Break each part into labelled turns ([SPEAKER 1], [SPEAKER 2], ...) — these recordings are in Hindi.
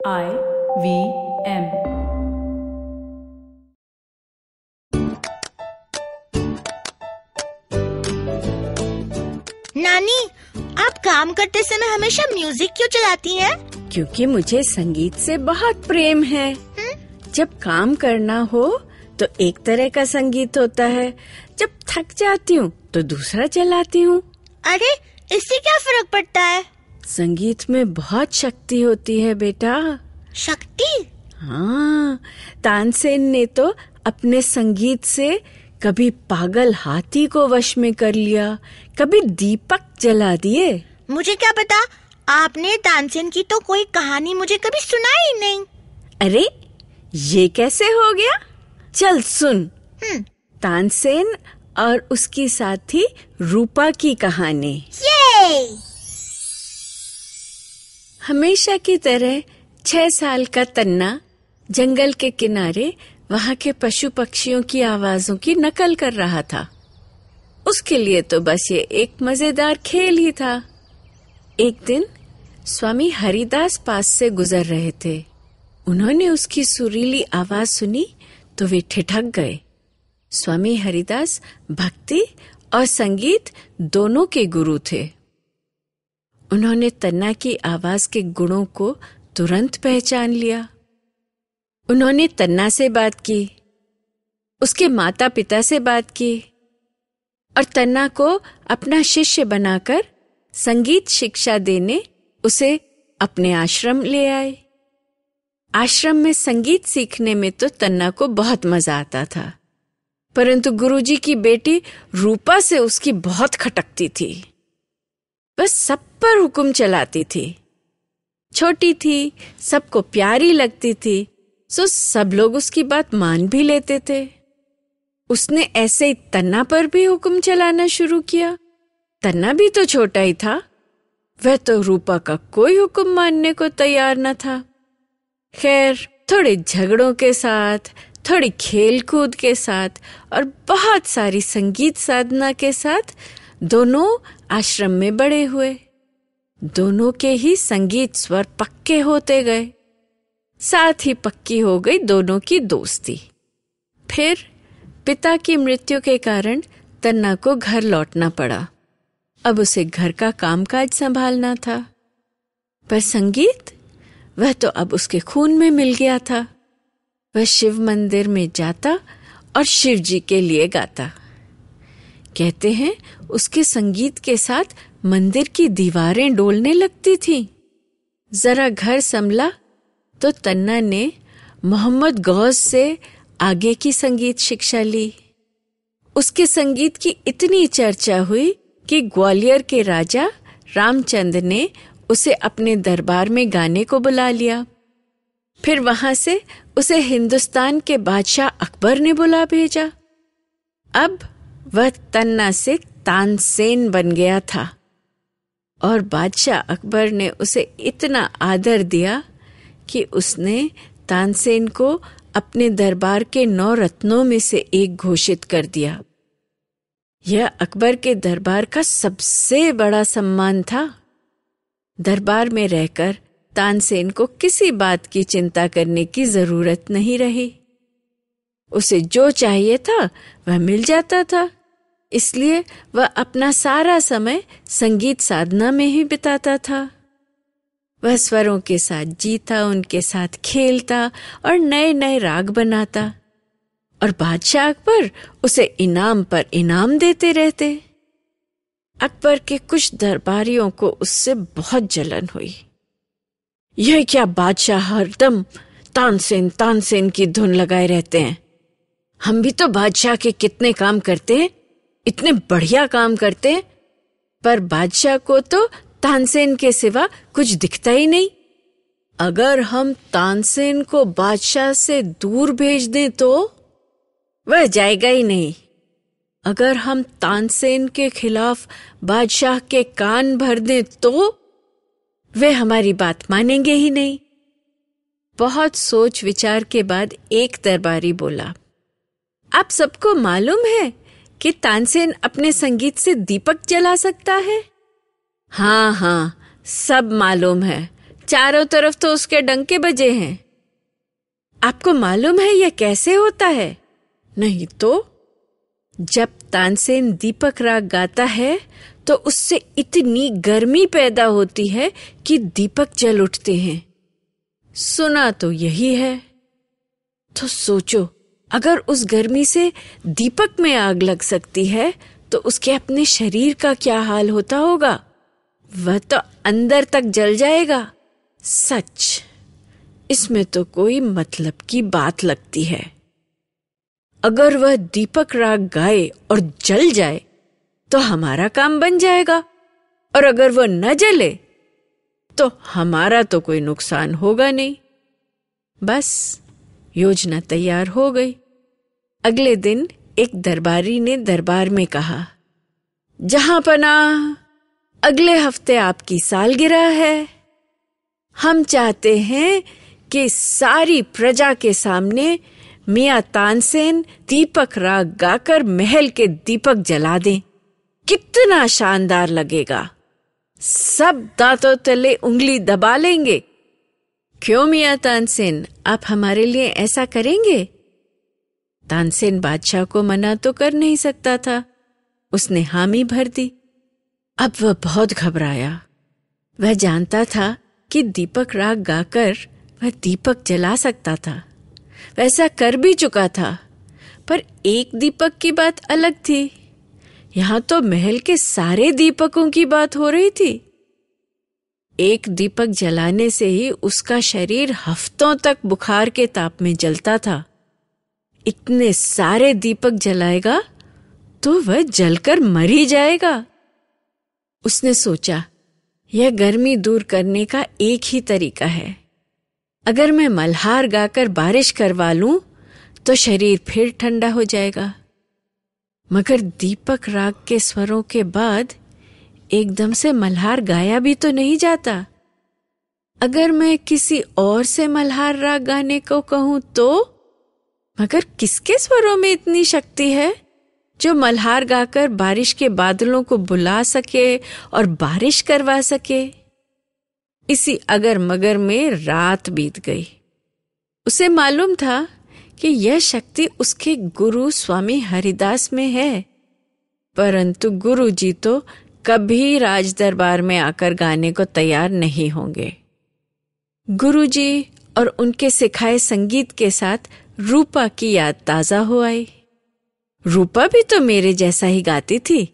[SPEAKER 1] I वी एम
[SPEAKER 2] नानी आप काम करते समय हमेशा म्यूज़िक क्यों चलाती हैं?
[SPEAKER 3] क्योंकि मुझे संगीत से बहुत प्रेम है। जब काम करना हो तो एक तरह का संगीत होता है। जब थक जाती हूँ तो दूसरा चलाती हूँ।
[SPEAKER 2] अरे इससे क्या फ़र्क पड़ता है?
[SPEAKER 3] संगीत में बहुत शक्ति होती है बेटा।
[SPEAKER 2] शक्ति?
[SPEAKER 3] हाँ तानसेन ने तो अपने संगीत से कभी पागल हाथी को वश में कर लिया कभी दीपक जला दिए।
[SPEAKER 2] मुझे क्या पता? आपने तानसेन की तो कोई कहानी मुझे कभी सुनाई नहीं।
[SPEAKER 3] अरे ये कैसे हो गया? चल सुन।
[SPEAKER 2] हम्म,
[SPEAKER 3] तानसेन और उसकी साथी रूपा की कहानी।
[SPEAKER 2] ये
[SPEAKER 3] हमेशा की तरह छह साल का तन्ना जंगल के किनारे वहाँ के पशु पक्षियों की आवाजों की नकल कर रहा था। उसके लिए तो बस ये एक मज़ेदार खेल ही था। एक दिन स्वामी हरिदास पास से गुजर रहे थे। उन्होंने उसकी सुरीली आवाज़ सुनी तो वे ठिठक गए। स्वामी हरिदास भक्ति और संगीत दोनों के गुरु थे। उन्होंने तन्ना की आवाज़ के गुणों को तुरंत पहचान लिया। उन्होंने तन्ना से बात की, उसके माता पिता से बात की, और तन्ना को अपना शिष्य बनाकर संगीत शिक्षा देने उसे अपने आश्रम ले आए। आश्रम में संगीत सीखने में तो तन्ना को बहुत मज़ा आता था, परंतु गुरुजी की बेटी रूपा से उसकी बहुत खटकती थी। बस सब पर हुक्म चलाती थी। छोटी थी, सबको प्यारी लगती थी, सो सब लोग उसकी बात मान भी लेते थे। उसने ऐसे तन्ना पर भी हुक्म चलाना शुरू किया। तन्ना भी तो छोटा ही था। वह तो रूपा का कोई हुक्म मानने को तैयार न था। खैर, थोड़े झगड़ों के साथ, थोड़ी खेल कूद के साथ और बहुत सारी संगीत साधना के साथ दोनों आश्रम में बड़े हुए। दोनों के ही संगीत स्वर पक्के होते गए। साथ ही पक्की हो गई दोनों की दोस्ती। फिर पिता की मृत्यु के कारण तन्ना को घर लौटना पड़ा। अब उसे घर का कामकाज संभालना था। पर संगीत, वह तो अब उसके खून में मिल गया था। वह शिव मंदिर में जाता और शिव जी के लिए गाता। कहते हैं, उसके संगीत के साथ मंदिर की दीवारें डोलने लगती थी। जरा घर संभला तो तन्ना ने मोहम्मद गौस से आगे की संगीत शिक्षा ली। उसके संगीत की इतनी चर्चा हुई कि ग्वालियर के राजा रामचंद ने उसे अपने दरबार में गाने को बुला लिया। फिर वहाँ से उसे हिंदुस्तान के बादशाह अकबर ने बुला भेजा। अब वह तन्ना से तानसेन बन गया था। और बादशाह अकबर ने उसे इतना आदर दिया कि उसने तानसेन को अपने दरबार के नौ रत्नों में से एक घोषित कर दिया। यह अकबर के दरबार का सबसे बड़ा सम्मान था। दरबार में रहकर तानसेन को किसी बात की चिंता करने की ज़रूरत नहीं रही। उसे जो चाहिए था, वह मिल जाता था। इसलिए वह अपना सारा समय संगीत साधना में ही बिताता था। वह स्वरों के साथ जीता, उनके साथ खेलता और नए नए राग बनाता और बादशाह अकबर उसे इनाम पर इनाम देते रहते। अकबर के कुछ दरबारियों को उससे बहुत जलन हुई। यह क्या बादशाह हरदम तानसेन तानसेन की धुन लगाए रहते हैं? हम भी तो बादशाह के कितने काम करते हैं। इतने बढ़िया काम करते पर बादशाह को तो तानसेन के सिवा कुछ दिखता ही नहीं। अगर हम तानसेन को बादशाह से दूर भेज दें तो वह जाएगा ही नहीं। अगर हम तानसेन के खिलाफ बादशाह के कान भर दें तो वे हमारी बात मानेंगे ही नहीं। बहुत सोच विचार के बाद एक दरबारी बोला, आप सबको मालूम है कि तानसेन अपने संगीत से दीपक जला सकता है? हाँ हाँ सब मालूम है। चारों तरफ़ तो उसके डंके बजे हैं। आपको मालूम है यह कैसे होता है? नहीं तो? जब तानसेन दीपक राग गाता है तो उससे इतनी गर्मी पैदा होती है कि दीपक जल उठते हैं। सुना तो यही है। तो सोचो अगर उस गर्मी से दीपक में आग लग सकती है तो उसके अपने शरीर का क्या हाल होता होगा? वह तो अंदर तक जल जाएगा। सच, इसमें तो कोई मतलब की बात लगती है। अगर वह दीपक राग गाए और जल जाए तो हमारा काम बन जाएगा। और अगर वह न जले तो हमारा तो कोई नुकसान होगा नहीं। बस। योजना तैयार हो गई। अगले दिन एक दरबारी ने दरबार में कहा, जहाँ पना, अगले हफ़्ते आपकी सालगिरह है। हम चाहते हैं कि सारी प्रजा के सामने मियाँ तानसेन दीपक राग गाकर महल के दीपक जला दें। कितना शानदार लगेगा। सब दांतों तले उंगली दबा लेंगे। क्यों मियाँ तानसेन? आप हमारे लिए ऐसा करेंगे? तानसेन बादशाह को मना तो कर नहीं सकता था। उसने हामी भर दी। अब वह बहुत घबराया। वह जानता था कि दीपक राग गाकर वह दीपक जला सकता था। वैसा कर भी चुका था। पर एक दीपक की बात अलग थी। यहाँ तो महल के सारे दीपकों की बात हो रही थी। एक दीपक जलाने से ही उसका शरीर हफ्तों तक बुखार के ताप में जलता था। इतने सारे दीपक जलाएगा तो वह जलकर मर ही जाएगा। उसने सोचा, यह गर्मी दूर करने का एक ही तरीका है। अगर मैं मल्हार गाकर बारिश करवा लूँ तो शरीर फिर ठंडा हो जाएगा। मगर दीपक राग के स्वरों के बाद एकदम से मल्हार गाया भी तो नहीं जाता। अगर मैं किसी और से मल्हार राग गाने को कहूँ तो? मगर किसके स्वरों में इतनी शक्ति है? जो मल्हार गाकर बारिश के बादलों को बुला सके और बारिश करवा सके। इसी अगर मगर में रात बीत गई। उसे मालूम था कि यह शक्ति उसके गुरु स्वामी हरिदास में है। परंतु गुरु जी तो कभी राज दरबार में आकर गाने को तैयार नहीं होंगे। गुरु जी और उनके सिखाए संगीत के साथ रूपा की याद ताज़ा हो आई। रूपा भी तो मेरे जैसा ही गाती थी।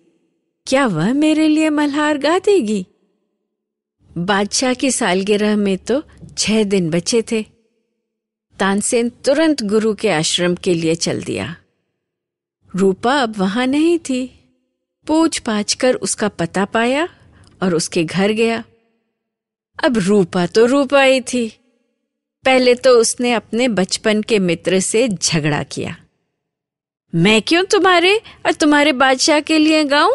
[SPEAKER 3] क्या वह मेरे लिए मल्हार गा देगी? बादशाह की सालगिरह में तो छह दिन बचे थे। तानसेन तुरंत गुरु के आश्रम के लिए चल दिया। रूपा अब वहाँ नहीं थी। पूछ पाछ कर उसका पता पाया और उसके घर गया। अब रूपा तो रूपा ही थी। पहले तो उसने अपने बचपन के मित्र से झगड़ा किया। मैं क्यों तुम्हारे और तुम्हारे बादशाह के लिए गाऊं?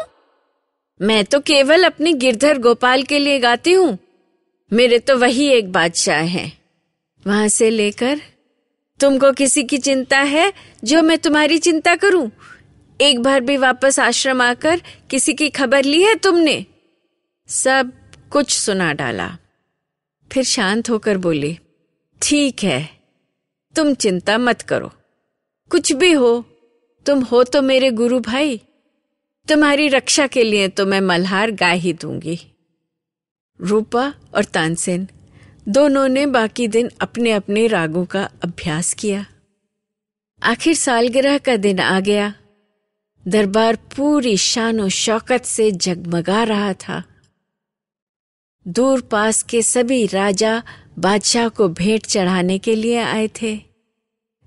[SPEAKER 3] मैं तो केवल अपनी गिरधर गोपाल के लिए गाती हूँ। मेरे तो वही एक बादशाह हैं। वहाँ से लेकर तुमको किसी की चिंता है जो मैं तुम्हारी चिंता करूँ? एक बार भी वापस आश्रम आकर किसी की खबर ली है तुमने? सब कुछ सुना डाला। फिर शांत होकर बोली, ठीक है, तुम चिंता मत करो। कुछ भी हो, तुम हो तो मेरे गुरु भाई। तुम्हारी रक्षा के लिए तो मैं मल्हार गा ही दूँगी। रूपा और तानसेन दोनों ने बाकी दिन अपने अपने रागों का अभ्यास किया। आखिर सालगिरह का दिन आ गया। दरबार पूरी शानो शौकत से जगमगा रहा था। दूर पास के सभी राजा बादशाह को भेंट चढ़ाने के लिए आए थे।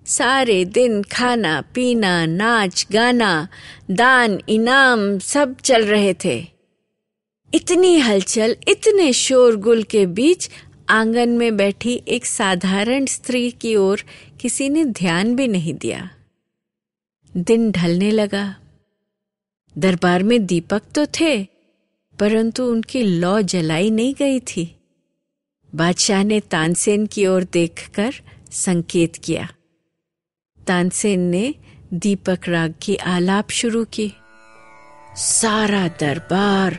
[SPEAKER 3] सारे दिन खाना, पीना, नाच, गाना, दान, इनाम सब चल रहे थे। इतनी हलचल, इतने शोरगुल के बीच आँगन में बैठी एक साधारण स्त्री की ओर किसी ने ध्यान भी नहीं दिया। दिन ढलने लगा। दरबार में दीपक तो थे, परंतु उनकी लौ जलाई नहीं गई थी। बादशाह ने तानसेन की ओर देखकर संकेत किया। तानसेन ने दीपक राग की आलाप शुरू की। सारा दरबार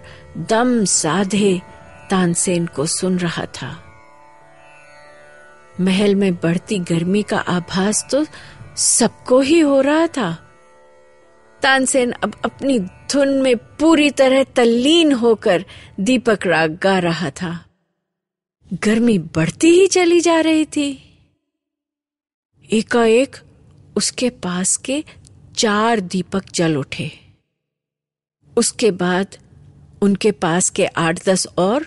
[SPEAKER 3] दम साधे तानसेन को सुन रहा था। महल में बढ़ती गर्मी का आभास तो सबको ही हो रहा था। तानसेन अब अपनी धुन में पूरी तरह तल्लीन होकर दीपक राग गा रहा था। गर्मी बढ़ती ही चली जा रही थी। एकाएक उसके पास के चार दीपक जल उठे। उसके बाद उनके पास के आठ दस और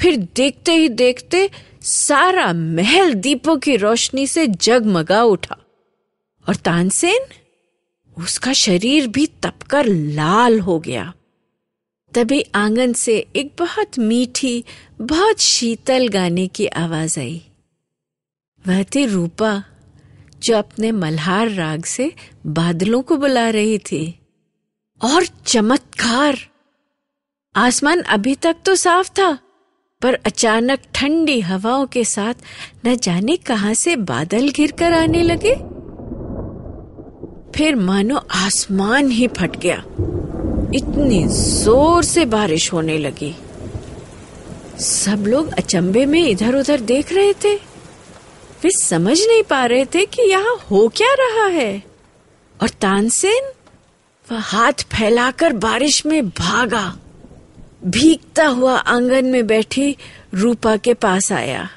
[SPEAKER 3] फिर देखते ही देखते सारा महल दीपों की रोशनी से जगमगा उठा। और तानसेन? उसका शरीर भी तपकर लाल हो गया। तभी आँगन से एक बहुत मीठी, बहुत शीतल गाने की आवाज़ आई। वह थी रूपा, जो अपने मल्हार राग से बादलों को बुला रही थी। और चमत्कार! आसमान अभी तक तो साफ़ था, पर अचानक ठंडी हवाओं के साथ न जाने कहाँ से बादल घिर कर आने लगे। फिर मानो आसमान ही फट गया। इतनी ज़ोर से बारिश होने लगी। सब लोग अचंबे में इधर उधर देख रहे थे। वे समझ नहीं पा रहे थे कि यहाँ हो क्या रहा है। और तानसेन, वह हाथ फैलाकर बारिश में भागा। भीगता हुआ आँगन में बैठी रूपा के पास आया।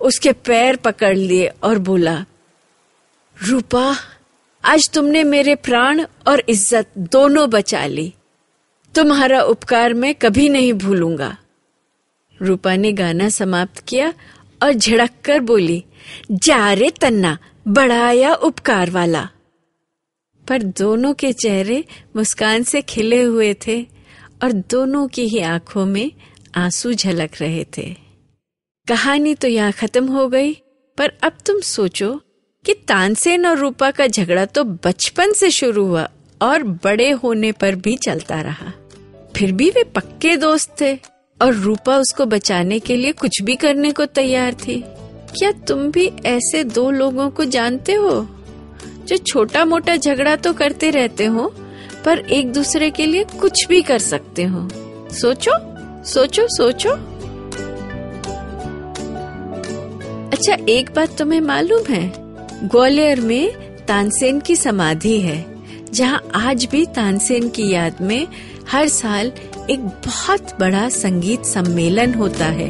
[SPEAKER 3] उसके पैर पकड़ लिए और बोला, रूपा आज तुमने मेरे प्राण और इज़्ज़त दोनों बचा ली। तुम्हारा उपकार मैं कभी नहीं भूलूँगा। रूपा ने गाना समाप्त किया और झड़क कर बोली, जा रे तन्ना बड़ाया उपकार वाला। पर दोनों के चेहरे मुस्कान से खिले हुए थे और दोनों की ही आँखों में आँसू झलक रहे थे। कहानी तो यहाँ खत्म हो गई, पर अब तुम सोचो कि तानसेन और रूपा का झगड़ा तो बचपन से शुरू हुआ और बड़े होने पर भी चलता रहा। फिर भी वे पक्के दोस्त थे और रूपा उसको बचाने के लिए कुछ भी करने को तैयार थी। क्या तुम भी ऐसे दो लोगों को जानते हो जो छोटा मोटा झगड़ा तो करते रहते हो, पर एक दूसरे के लिए कुछ भी कर सकते हो? सोचो सोचो सोचो। अच्छा एक बात तुम्हें मालूम है? ग्वालियर में तानसेन की समाधि है, जहाँ आज भी तानसेन की याद में हर साल एक बहुत बड़ा संगीत सम्मेलन होता है।